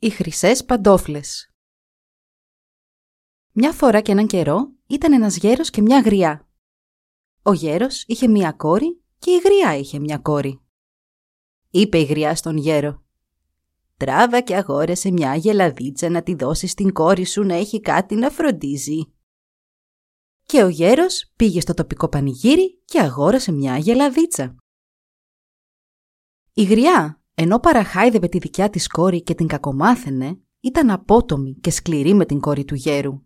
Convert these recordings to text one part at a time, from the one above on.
Οι χρυσές παντόφλες Μια φορά και έναν καιρό ήταν ένας γέρος και μια γριά. Ο γέρος είχε μια κόρη και η γριά είχε μια κόρη. Είπε η γριά στον γέρο «Τράβα και αγόρασε μια γελαδίτσα να τη δώσεις στην κόρη σου να έχει κάτι να φροντίζει». Και ο γέρος πήγε στο τοπικό πανηγύρι και αγόρασε μια γελαδίτσα. Η γριά ενώ παραχάιδευε τη δικιά της κόρη και την κακομάθαινε, ήταν απότομη και σκληρή με την κόρη του γέρου.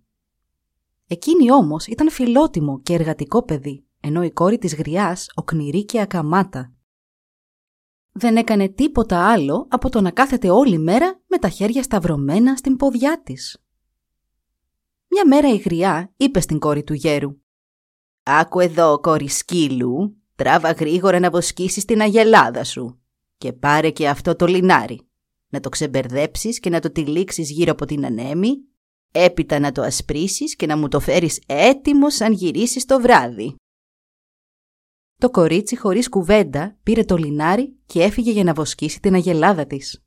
Εκείνη όμως ήταν φιλότιμο και εργατικό παιδί, ενώ η κόρη της γριάς οκνηρή και ακαμάτα. Δεν έκανε τίποτα άλλο από το να κάθεται όλη μέρα με τα χέρια σταυρωμένα στην ποδιά της. Μια μέρα η γριά είπε στην κόρη του γέρου «Άκου εδώ, κόρη σκύλου, τράβα γρήγορα να βοσκήσεις την αγελάδα σου και πάρε και αυτό το λινάρι. Να το ξεμπερδέψεις και να το τυλίξεις γύρω από την ανέμη, έπειτα να το ασπρίσεις και να μου το φέρεις έτοιμο σαν γυρίσεις το βράδυ. Το κορίτσι χωρίς κουβέντα πήρε το λινάρι και έφυγε για να βοσκήσει την αγελάδα της.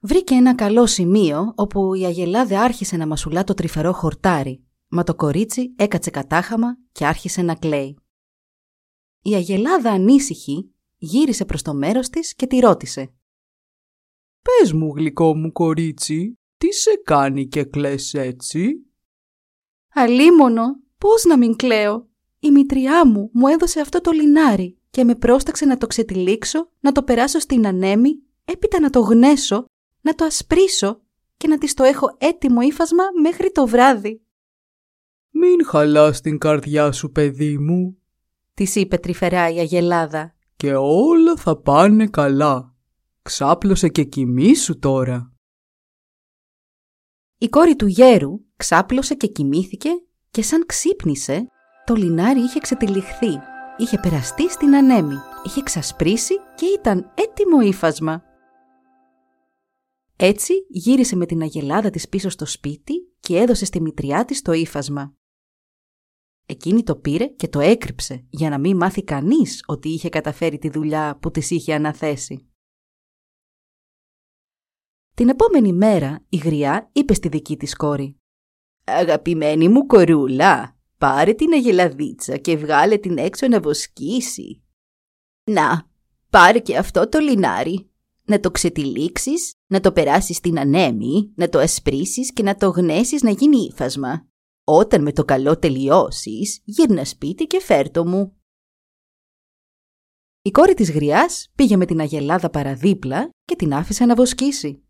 Βρήκε ένα καλό σημείο όπου η αγελάδα άρχισε να μασουλά το τρυφερό χορτάρι, μα το κορίτσι έκατσε κατάχαμα και άρχισε να κλαίει. Η αγελάδα ανήσυχη γύρισε προς το μέρος της και τη ρώτησε. «Πες μου, γλυκό μου κορίτσι, τι σε κάνει και κλαις έτσι» «Αλίμονο, πώς να μην κλαίω; Η μητριά μου μου έδωσε αυτό το λινάρι και με πρόσταξε να το ξετυλίξω, να το περάσω στην ανέμη, έπειτα να το γνέσω, να το ασπρίσω και να της το έχω έτοιμο ύφασμα μέχρι το βράδυ». «Μην χαλάς την καρδιά σου, παιδί μου», της είπε τρυφερά η αγελάδα και όλα θα πάνε καλά. Ξάπλωσε και κοιμήσου τώρα. Η κόρη του γέρου ξάπλωσε και κοιμήθηκε και σαν ξύπνησε, το λινάρι είχε ξετυλιχθεί, είχε περαστεί στην ανέμη, είχε ξασπρίσει και ήταν έτοιμο ύφασμα. Έτσι γύρισε με την αγελάδα της πίσω στο σπίτι και έδωσε στη μητριά της το ύφασμα. Εκείνη το πήρε και το έκρυψε για να μην μάθει κανείς ότι είχε καταφέρει τη δουλειά που της είχε αναθέσει. Την επόμενη μέρα η γριά είπε στη δική της κόρη «Αγαπημένη μου κορούλα, πάρε την αγελαδίτσα και βγάλε την έξω να βοσκήσει. Να, πάρε και αυτό το λινάρι, να το ξετυλίξεις, να το περάσεις στην ανέμη, να το ασπρίσεις και να το γνέσεις να γίνει ύφασμα. Όταν με το καλό τελειώσεις, γύρνα σπίτι και φέρτο μου. Η κόρη της γριάς πήγε με την αγελάδα παραδίπλα και την άφησε να βοσκήσει.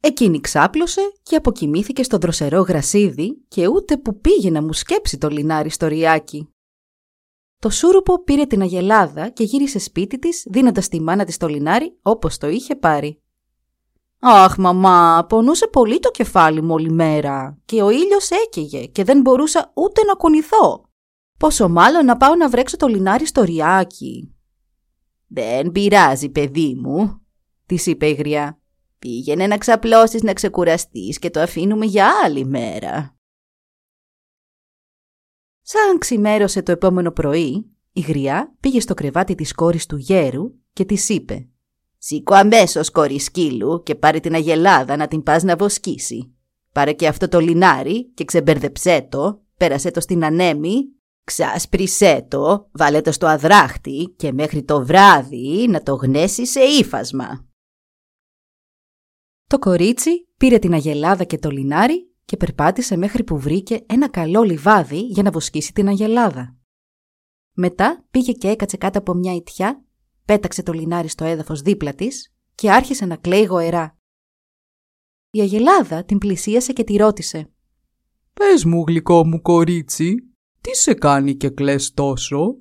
Εκείνη ξάπλωσε και αποκοιμήθηκε στο δροσερό γρασίδι και ούτε που πήγε να μου σκέψει το λινάρι στο ριάκι. Το σούρουπο πήρε την αγελάδα και γύρισε σπίτι της δίνοντας τη μάνα της το λινάρι όπως το είχε πάρει. «Αχ, μαμά, πονούσε πολύ το κεφάλι μου όλη μέρα και ο ήλιος έκαιγε και δεν μπορούσα ούτε να κουνηθώ. Πόσο μάλλον να πάω να βρέξω το λινάρι στο ριάκι». «Δεν πειράζει, παιδί μου», της είπε η γριά. «Πήγαινε να ξαπλώσεις να ξεκουραστείς και το αφήνουμε για άλλη μέρα». Σαν ξημέρωσε το επόμενο πρωί, η γριά πήγε στο κρεβάτι της κόρης του γέρου και της είπε Σήκω αμέσως κόρη σκύλου και πάρε την αγελάδα να την πας να βοσκήσει. Πάρε και αυτό το λινάρι και ξεμπερδεψέ το, πέρασε το στην ανέμη, ξάσπρισέ το, βάλε το στο αδράχτη και μέχρι το βράδυ να το γνέσει σε ύφασμα. Το κορίτσι πήρε την αγελάδα και το λινάρι και περπάτησε μέχρι που βρήκε ένα καλό λιβάδι για να βοσκήσει την αγελάδα. Μετά πήγε και έκατσε κάτω από μια ιτιά πέταξε το λινάρι στο έδαφος δίπλα της και άρχισε να κλαίει γοερά. Η Αγελάδα την πλησίασε και τη ρώτησε. «Πες μου, γλυκό μου κορίτσι, τι σε κάνει και κλαις τόσο»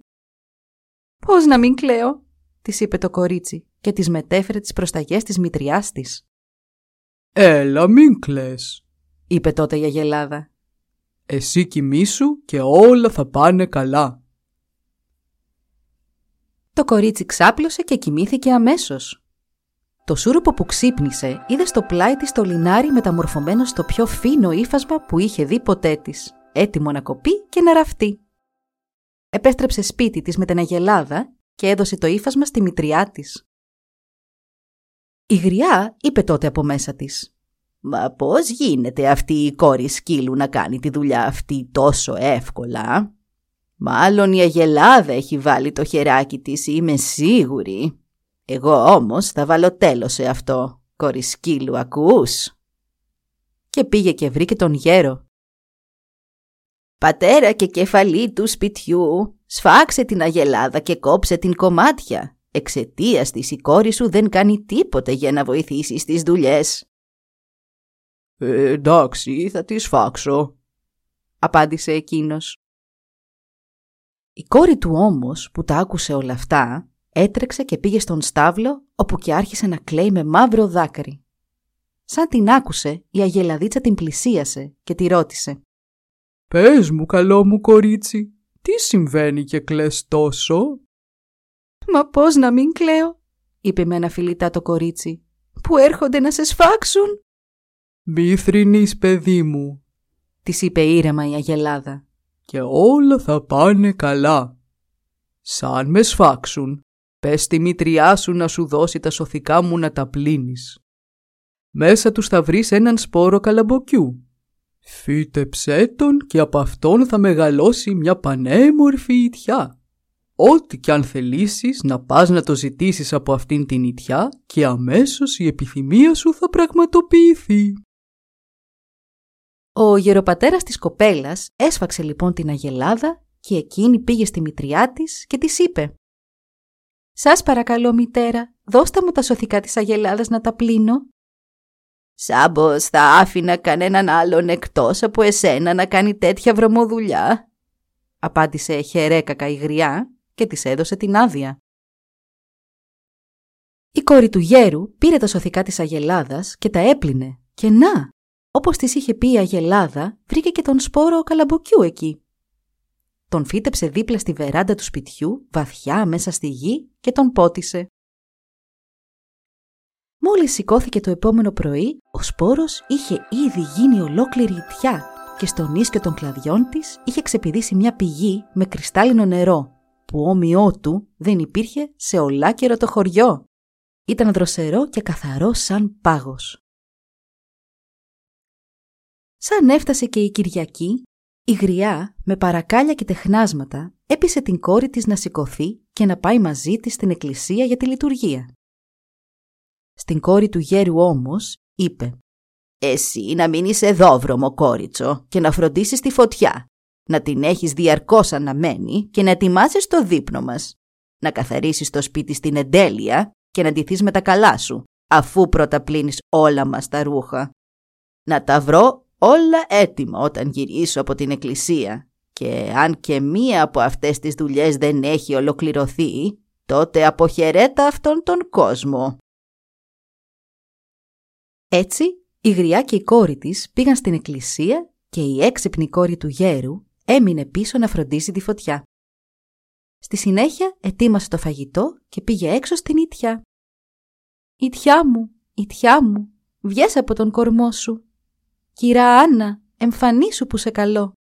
«Πώς να μην κλαίω» της είπε το κορίτσι και της μετέφερε τις προσταγές της μητριάς της. «Έλα μην κλαις», είπε τότε η Αγελάδα. «Εσύ κοιμήσου και όλα θα πάνε καλά». Το κορίτσι ξάπλωσε και κοιμήθηκε αμέσως. Το σούρουπο που ξύπνησε είδε στο πλάι της το λινάρι μεταμορφωμένο στο πιο φίνο ύφασμα που είχε δει ποτέ της, έτοιμο να κοπεί και να ραφτεί. Επέστρεψε σπίτι της με την αγελάδα και έδωσε το ύφασμα στη μητριά της. Η γριά είπε τότε από μέσα της «Μα πώς γίνεται αυτή η κόρη σκύλου να κάνει τη δουλειά αυτή τόσο εύκολα» Μάλλον η Αγελάδα έχει βάλει το χεράκι της, είμαι σίγουρη. Εγώ όμως θα βάλω τέλος σε αυτό, κόρη σκύλου, ακούς. Και πήγε και βρήκε τον γέρο. Πατέρα και κεφαλή του σπιτιού, σφάξε την Αγελάδα και κόψε την κομμάτια. Εξαιτίας της η κόρη σου δεν κάνει τίποτε για να βοηθήσεις στις δουλειές. Ε, εντάξει, θα τη σφάξω, απάντησε εκείνος. Η κόρη του όμως που τα άκουσε όλα αυτά έτρεξε και πήγε στον στάβλο όπου και άρχισε να κλαίει με μαύρο δάκρυ. Σαν την άκουσε η αγελαδίτσα την πλησίασε και τη ρώτησε. «Πες μου καλό μου κορίτσι, τι συμβαίνει και κλαις τόσο» «Μα πώς να μην κλαίω» είπε με ένα φιλιτά το κορίτσι «που έρχονται να σε σφάξουν» «Μη θρυνείς παιδί μου» της είπε ήρεμα η αγελάδα και όλα θα πάνε καλά. Σαν με σφάξουν, πες τη μητριά σου να σου δώσει τα σωθικά μου να τα πλύνεις. Μέσα τους θα βρεις έναν σπόρο καλαμποκιού. Φύτεψέ τον και από αυτόν θα μεγαλώσει μια πανέμορφη ιτιά. Ό,τι κι αν θελήσεις να πας να το ζητήσεις από αυτήν την ιτιά και αμέσως η επιθυμία σου θα πραγματοποιηθεί. Ο γεροπατέρας της κοπέλας έσφαξε λοιπόν την αγελάδα και εκείνη πήγε στη μητριά της και της είπε «Σας παρακαλώ μητέρα, δώστε μου τα σωθικά της αγελάδας να τα πλύνω». «Σάμπος θα άφηνα κανέναν άλλον εκτός από εσένα να κάνει τέτοια βρωμοδουλειά», απάντησε χερέκακα η γριά και της έδωσε την άδεια. Η κόρη του γέρου πήρε τα σωθικά της αγελάδας και τα έπλυνε και να, όπως της είχε πει η Αγελάδα, βρήκε και τον σπόρο καλαμποκιού εκεί. Τον φύτεψε δίπλα στη βεράντα του σπιτιού, βαθιά μέσα στη γη και τον πότισε. Μόλις σηκώθηκε το επόμενο πρωί, ο σπόρος είχε ήδη γίνει ολόκληρη ιτιά και στον ίσκιο των κλαδιών της είχε ξεπηδήσει μια πηγή με κρυστάλλινο νερό, που όμοιό του δεν υπήρχε σε ολάκερο το χωριό. Ήταν δροσερό και καθαρό σαν πάγος. Σαν έφτασε και η Κυριακή, η γριά με παρακάλια και τεχνάσματα έπεισε την κόρη της να σηκωθεί και να πάει μαζί της στην εκκλησία για τη λειτουργία. Στην κόρη του γέρου όμως είπε «Εσύ να μείνεις εδώ βρωμο κόριτσο και να φροντίσεις τη φωτιά, να την έχεις διαρκώς αναμένη και να ετοιμάσεις το δείπνο μας, να καθαρίσεις το σπίτι στην εντέλεια και να ντυθείς με τα καλά σου, αφού πρώτα πλύνεις όλα μας τα ρούχα. Να τα βρω όλα έτοιμα όταν γυρίσω από την εκκλησία και αν και μία από αυτές τις δουλειές δεν έχει ολοκληρωθεί, τότε αποχαιρέτα αυτόν τον κόσμο. Έτσι, η γριά και η κόρη της πήγαν στην εκκλησία και η έξυπνη κόρη του γέρου έμεινε πίσω να φροντίσει τη φωτιά. Στη συνέχεια ετοίμασε το φαγητό και πήγε έξω στην ιτιά. «Ιτιά μου, ιτιά μου, βγες από τον κορμό σου», «Κυρά Άννα, εμφανίσου που σε καλό».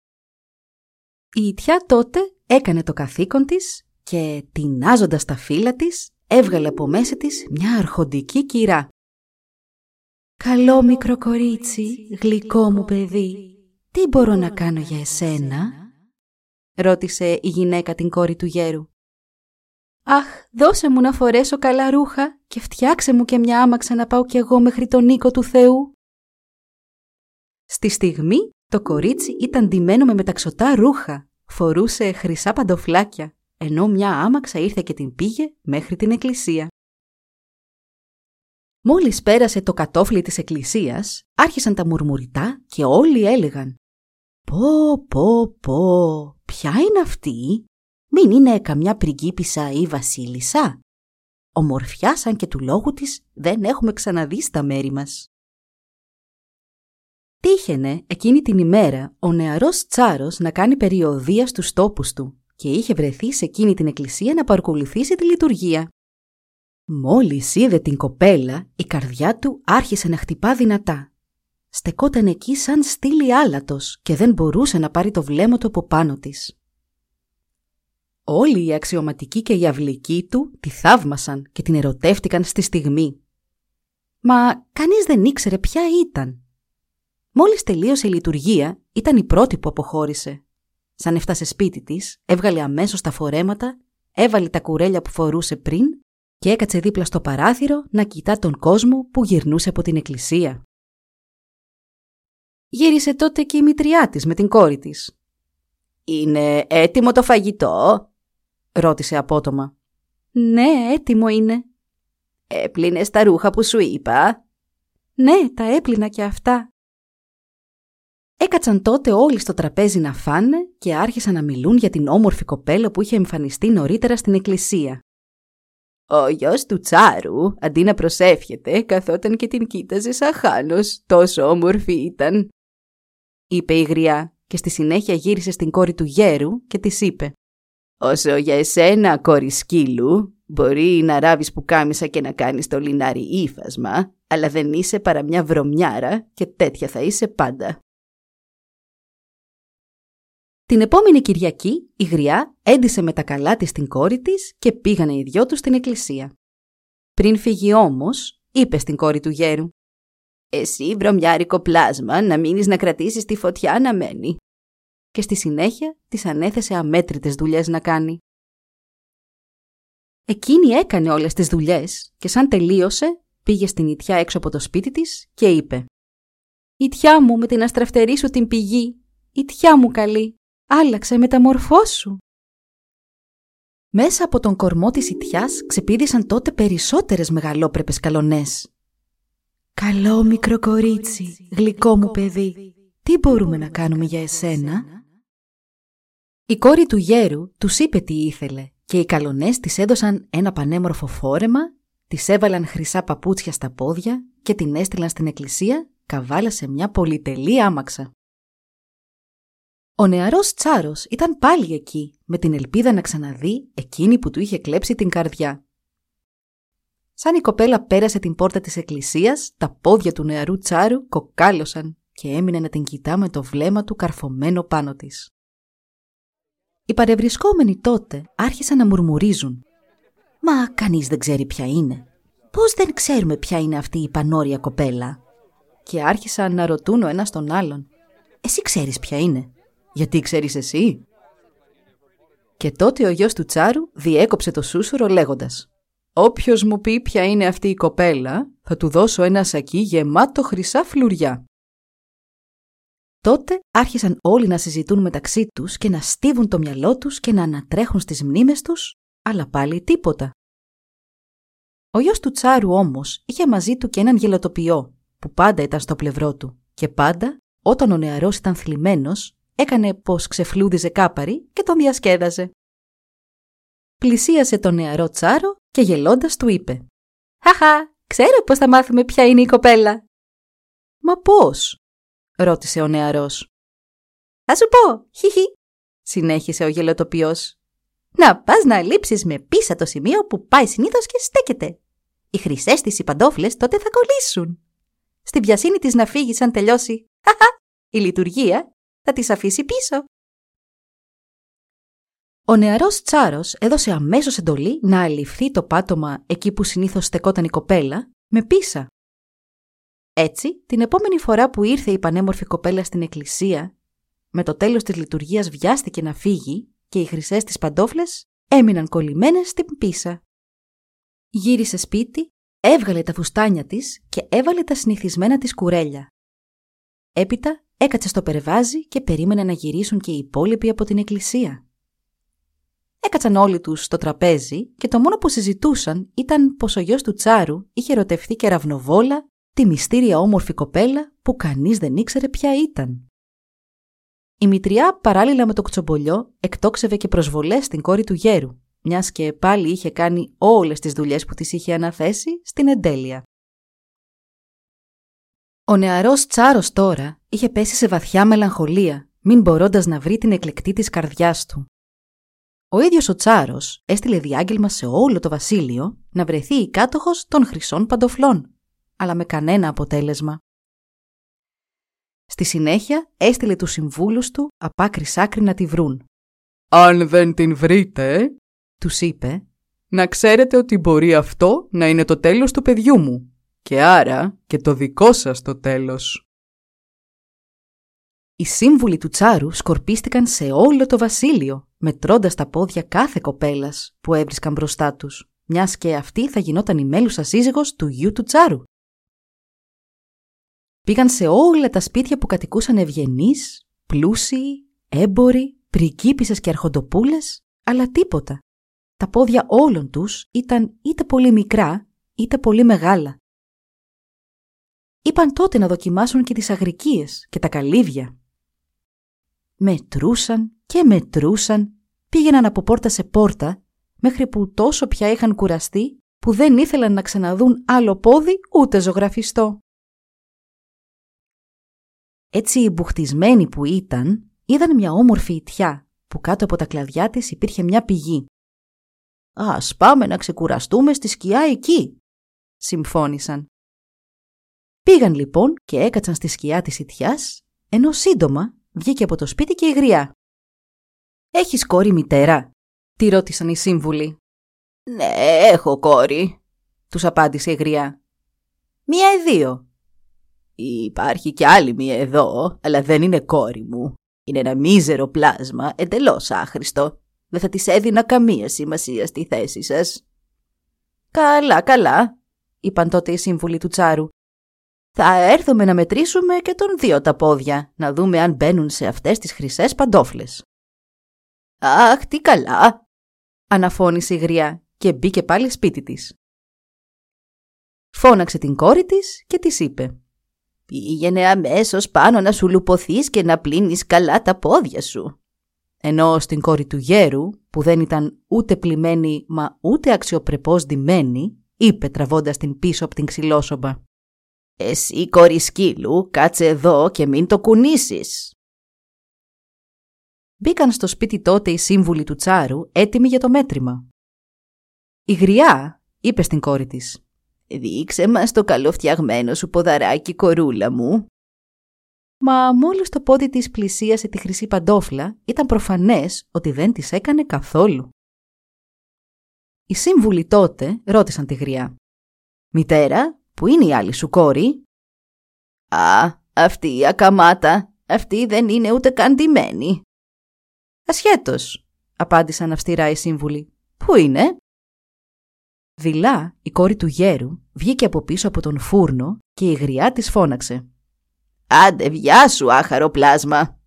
Η Ιτιά τότε έκανε το καθήκον της και τεινάζοντας τα φύλλα της έβγαλε από μέσα της μια αρχοντική κυρά. «Καλό μικρό κορίτσι, γλυκό μου παιδί, τι μπορώ να κάνω για εσένα» ρώτησε η γυναίκα την κόρη του γέρου. «Αχ, δώσε μου να φορέσω καλά ρούχα και φτιάξε μου και μια άμαξα να πάω κι εγώ μέχρι τον οίκο του Θεού» Στη στιγμή το κορίτσι ήταν ντυμένο με μεταξωτά ρούχα, φορούσε χρυσά παντοφλάκια, ενώ μια άμαξα ήρθε και την πήγε μέχρι την εκκλησία. Μόλις πέρασε το κατόφλι της εκκλησίας, άρχισαν τα μουρμουριτά και όλοι έλεγαν «Πω, πω, πω, ποια είναι αυτή, μην είναι καμιά πριγκίπισσα ή βασίλισσα» ομορφιά σαν και του λόγου της δεν έχουμε ξαναδεί στα μέρη μας. Τύχαινε εκείνη την ημέρα ο νεαρός Τσάρος να κάνει περιοδία στους τόπους του και είχε βρεθεί σε εκείνη την εκκλησία να παρακολουθήσει τη λειτουργία. Μόλις είδε την κοπέλα, η καρδιά του άρχισε να χτυπά δυνατά. Στεκόταν εκεί σαν στήλη άλατος και δεν μπορούσε να πάρει το βλέμμα του από πάνω της. Όλοι οι αξιωματικοί και οι αυλικοί του τη θαύμασαν και την ερωτεύτηκαν στη στιγμή. Μα κανείς δεν ήξερε ποια ήταν. Μόλις τελείωσε η λειτουργία, ήταν η πρώτη που αποχώρησε. Σαν έφτασε σπίτι της, έβγαλε αμέσως τα φορέματα, έβαλε τα κουρέλια που φορούσε πριν και έκατσε δίπλα στο παράθυρο να κοιτά τον κόσμο που γυρνούσε από την εκκλησία. Γύρισε τότε και η μητριά της με την κόρη της. «Είναι έτοιμο το φαγητό» ρώτησε απότομα. «Ναι, έτοιμο είναι». «Έπλυνες τα ρούχα που σου είπα» «Ναι, τα έπλυνα και αυτά». Έκατσαν τότε όλοι στο τραπέζι να φάνε και άρχισαν να μιλούν για την όμορφη κοπέλα που είχε εμφανιστεί νωρίτερα στην εκκλησία. Ο γιος του Τσάρου, αντί να προσεύχεται, καθόταν και την κοίταζε σαν χάνος, τόσο όμορφη ήταν. Είπε η γριά και στη συνέχεια γύρισε στην κόρη του γέρου και της είπε «Όσο για εσένα, κόρη σκύλου, μπορεί να ράβεις που κάμισα και να κάνεις το λινάρι ύφασμα, αλλά δεν είσαι παρά μια βρωμιάρα και τέτοια θα είσαι πάντα». Την επόμενη Κυριακή η Γριά έντυσε με τα καλά της την κόρη της και πήγανε οι δυο τους στην εκκλησία. Πριν φύγει όμως, είπε στην κόρη του γέρου «Εσύ βρωμιάρικο πλάσμα να μείνεις να κρατήσεις τη φωτιά να μένει». Και στη συνέχεια της ανέθεσε αμέτρητες δουλειές να κάνει. Εκείνη έκανε όλες τις δουλειές και σαν τελείωσε πήγε στην ιτιά έξω από το σπίτι της και είπε «Ιτιά μου με την αστραφτερή σου την πηγή, ιτιά μου καλή, Άλλαξε μεταμορφώσου. Μέσα από τον κορμό της ιτιάς ξεπίδησαν τότε περισσότερες μεγαλόπρεπες καλονές. «Καλό μικρό κορίτσι, γλυκό μου παιδί, τι μπορούμε να κάνουμε για εσένα» Η κόρη του γέρου τους είπε τι ήθελε και οι καλονές της έδωσαν ένα πανέμορφο φόρεμα, της έβαλαν χρυσά παπούτσια στα πόδια και την έστειλαν στην εκκλησία καβάλα σε μια πολυτελή άμαξα. Ο νεαρός Τσάρος ήταν πάλι εκεί, με την ελπίδα να ξαναδεί εκείνη που του είχε κλέψει την καρδιά. Σαν η κοπέλα πέρασε την πόρτα της εκκλησίας, τα πόδια του νεαρού Τσάρου κοκάλωσαν και έμεινε να την κοιτά με το βλέμμα του καρφωμένο πάνω της. Οι παρευρισκόμενοι τότε άρχισαν να μουρμουρίζουν. «Μα κανείς δεν ξέρει ποια είναι. Πώς δεν ξέρουμε ποια είναι αυτή η πανόρια κοπέλα» και άρχισαν να ρωτούν ο ένας τον άλλον. «Εσύ ξέρεις ποια είναι» γιατί ξέρεις εσύ; Και τότε ο γιος του Τσάρου διέκοψε το σούσουρο λέγοντας «Όποιος μου πει ποια είναι αυτή η κοπέλα, θα του δώσω ένα σακί γεμάτο χρυσά φλουριά». Τότε άρχισαν όλοι να συζητούν μεταξύ τους και να στίβουν το μυαλό τους και να ανατρέχουν στις μνήμες τους, αλλά πάλι τίποτα. Ο γιος του Τσάρου όμως είχε μαζί του και έναν γελοτοποιό που πάντα ήταν στο πλευρό του και πάντα όταν ο νεαρός ήταν θλιμμένος έκανε πως ξεφλούδιζε κάπαρη και τον διασκέδαζε. Πλησίασε τον νεαρό Τσάρο και γελώντας του είπε «Χαχα, ξέρω πως θα μάθουμε ποια είναι η κοπέλα». «Μα πώς» ρώτησε ο νεαρός. «Θα σου πω, χιχι», συνέχισε ο γελοτοποιός. «Να πας να λείψεις με πίσα το σημείο που πάει συνήθως και στέκεται. Οι χρυσές της οι παντόφλες τότε θα κολλήσουν. Στην βιασύνη της να φύγεις αν τελειώσει. Χαχα, η λειτουργία θα τις αφήσει πίσω. Ο νεαρός Τσάρος έδωσε αμέσως εντολή να αληφθεί το πάτωμα εκεί που συνήθως στεκόταν η κοπέλα, με πίσα. Έτσι, την επόμενη φορά που ήρθε η πανέμορφη κοπέλα στην εκκλησία, με το τέλος της λειτουργίας βιάστηκε να φύγει και οι χρυσές της παντόφλες έμειναν κολλημένες στην πίσα. Γύρισε σπίτι, έβγαλε τα φουστάνια της και έβαλε τα συνηθισμένα της κουρέλια. Έπειτα Έκατσε στο περβάζι και περίμενε να γυρίσουν και οι υπόλοιποι από την εκκλησία. Έκατσαν όλοι τους στο τραπέζι και το μόνο που συζητούσαν ήταν πως ο γιος του Τσάρου είχε ερωτευτεί και ραυνοβόλα τη μυστήρια όμορφη κοπέλα που κανείς δεν ήξερε ποια ήταν. Η μητριά παράλληλα με το κτσομπολιό εκτόξευε και προσβολές στην κόρη του γέρου, μιας και πάλι είχε κάνει όλες τις δουλειές που της είχε αναθέσει στην εντέλεια. Ο νεαρός Τσάρος τώρα είχε πέσει σε βαθιά μελαγχολία, μην μπορώντας να βρει την εκλεκτή της καρδιάς του. Ο ίδιος ο Τσάρος έστειλε διάγγελμα σε όλο το βασίλειο να βρεθεί η κάτοχος των χρυσών παντοφλών, αλλά με κανένα αποτέλεσμα. Στη συνέχεια έστειλε τους συμβούλους του απ' άκρη άκρη να τη βρουν. «Αν δεν την βρείτε», τους είπε, «να ξέρετε ότι μπορεί αυτό να είναι το τέλος του παιδιού μου και άρα και το δικό σας το τέλος». Οι σύμβουλοι του Τσάρου σκορπίστηκαν σε όλο το βασίλειο, μετρώντας τα πόδια κάθε κοπέλας που έβρισκαν μπροστά τους, μιας και αυτή θα γινόταν η μέλουσα σύζυγος του γιου του Τσάρου. Πήγαν σε όλα τα σπίτια που κατοικούσαν ευγενείς, πλούσιοι, έμποροι, πριγκίπισσες και αρχοντοπούλες, αλλά τίποτα. Τα πόδια όλων τους ήταν είτε πολύ μικρά, είτε πολύ μεγάλα. Είπαν τότε να δοκιμάσουν και τις αγρικίες και τα καλύβια. Μετρούσαν και μετρούσαν, πήγαιναν από πόρτα σε πόρτα, μέχρι που τόσο πια είχαν κουραστεί που δεν ήθελαν να ξαναδούν άλλο πόδι ούτε ζωγραφιστό. Έτσι οι μπουχτισμένοι που ήταν, είδαν μια όμορφη ιτιά που κάτω από τα κλαδιά της υπήρχε μια πηγή. «Ας πάμε να ξεκουραστούμε στη σκιά εκεί», συμφώνησαν. Πήγαν λοιπόν και έκατσαν στη σκιά της ιτιάς, ενώ σύντομα βγήκε από το σπίτι και η γριά. «Έχεις κόρη μητέρα» τη ρώτησαν οι σύμβουλοι. «Ναι, έχω κόρη», τους απάντησε η γριά. «Μία ή δύο» Υπάρχει κι άλλη μία εδώ, αλλά δεν είναι κόρη μου. Είναι ένα μίζερο πλάσμα, εντελώς άχρηστο. Δεν θα της έδινα καμία σημασία στη θέση σας. Καλά, καλά, είπαν τότε οι σύμβουλοι του Τσάρου. Θα έρθουμε να μετρήσουμε και τον δύο τα πόδια, να δούμε αν μπαίνουν σε αυτές τις χρυσές παντόφλες. Αχ, τι καλά, αναφώνησε η γριά και μπήκε πάλι σπίτι της. Φώναξε την κόρη της και της είπε Πήγαινε αμέσως πάνω να σου λουποθείς και να πλύνεις καλά τα πόδια σου. Ενώ στην κόρη του γέρου, που δεν ήταν ούτε πλημμένη μα ούτε αξιοπρεπώς ντυμένη, είπε τραβώντας την πίσω από την ξυλόσομπα. «Εσύ κόρη σκύλου, κάτσε εδώ και μην το κουνήσεις». Μπήκαν στο σπίτι τότε οι σύμβουλοι του Τσάρου έτοιμοι για το μέτρημα. Η γριά είπε στην κόρη της «Δείξε μας το καλοφτιαγμένο σου ποδαράκι, κορούλα μου». Μα μόλις το πόδι της πλησίασε τη χρυσή παντόφλα, ήταν προφανές ότι δεν της έκανε καθόλου. Οι σύμβουλοι τότε ρώτησαν τη γριά. «Μητέρα, που είναι η άλλη σου κόρη» «Α, αυτή η ακαμάτα, αυτή δεν είναι ούτε καντιμένη». «Ασχέτως», απάντησαν αυστηρά οι σύμβουλοι. «Πού είναι» Δειλά, η κόρη του γέρου βγήκε από πίσω από τον φούρνο και η γριά της φώναξε. «Άντε, βιά σου, άχαρο πλάσμα!»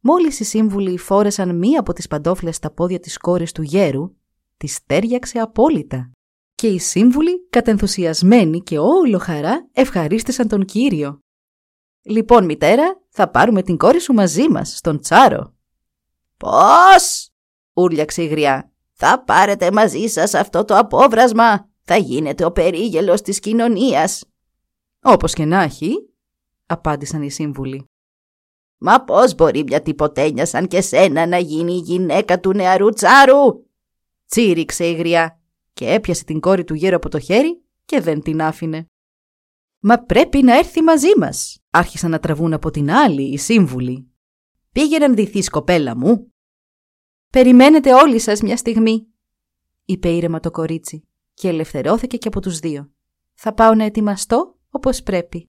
Μόλις οι σύμβουλοι φόρεσαν μία από τις παντόφλες στα πόδια της κόρης του γέρου, της τέριαξε απόλυτα. Και οι σύμβουλοι, κατενθουσιασμένοι και όλο χαρά, ευχαρίστησαν τον Κύριο. «Λοιπόν, μητέρα, θα πάρουμε την κόρη σου μαζί μας, στον Τσάρο». «Πώς» ούρλιαξε η γριά θα πάρετε μαζί σας αυτό το απόβρασμα. Θα γίνετε ο περίγελος της κοινωνίας. Όπως και να έχει, απάντησαν οι σύμβουλοι. Μα πώς μπορεί μια τυποτένια σαν και σένα να γίνει η γυναίκα του νεαρού τσάρου; Τσίριξε η γριά και έπιασε την κόρη του γέρο από το χέρι και δεν την άφηνε. Μα πρέπει να έρθει μαζί μας, άρχισαν να τραβούν από την άλλη οι σύμβουλοι. Πήγαινε να ντυθείς κοπέλα μου, «Περιμένετε όλοι σας μια στιγμή», είπε ήρεμα το κορίτσι και ελευθερώθηκε και από τους δύο. «Θα πάω να ετοιμαστώ όπως πρέπει».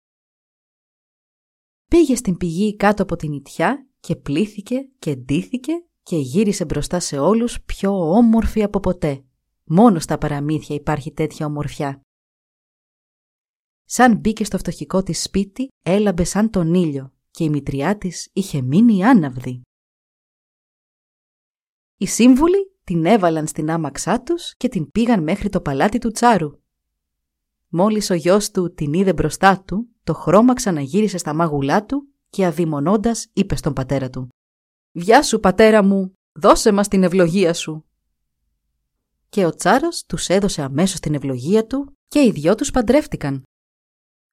Πήγε στην πηγή κάτω από την ιτιά και πλήθηκε και ντύθηκε και γύρισε μπροστά σε όλους πιο όμορφη από ποτέ. Μόνο στα παραμύθια υπάρχει τέτοια ομορφιά. Σαν μπήκε στο φτωχικό της σπίτι, έλαμπε σαν τον ήλιο και η μητριά της είχε μείνει άναυδη. Οι σύμβουλοι την έβαλαν στην άμαξά τους και την πήγαν μέχρι το παλάτι του Τσάρου. Μόλις ο γιος του την είδε μπροστά του, το χρώμα ξαναγύρισε στα μάγουλά του και αδειμονώντας είπε στον πατέρα του «Βιά σου πατέρα μου, δώσε μας την ευλογία σου». Και ο Τσάρος τους έδωσε αμέσως την ευλογία του και οι δυο τους παντρεύτηκαν.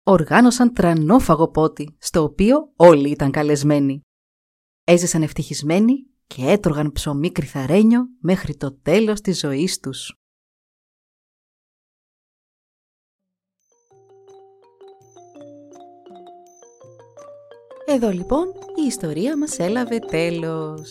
οργάνωσαν τρανό φαγοπότη, στο οποίο όλοι ήταν καλεσμένοι. Έζησαν ευτυχισμένοι και έτρωγαν ψωμί κρυθαρένιο μέχρι το τέλος της ζωής τους. Εδώ λοιπόν η ιστορία μας έλαβε τέλος.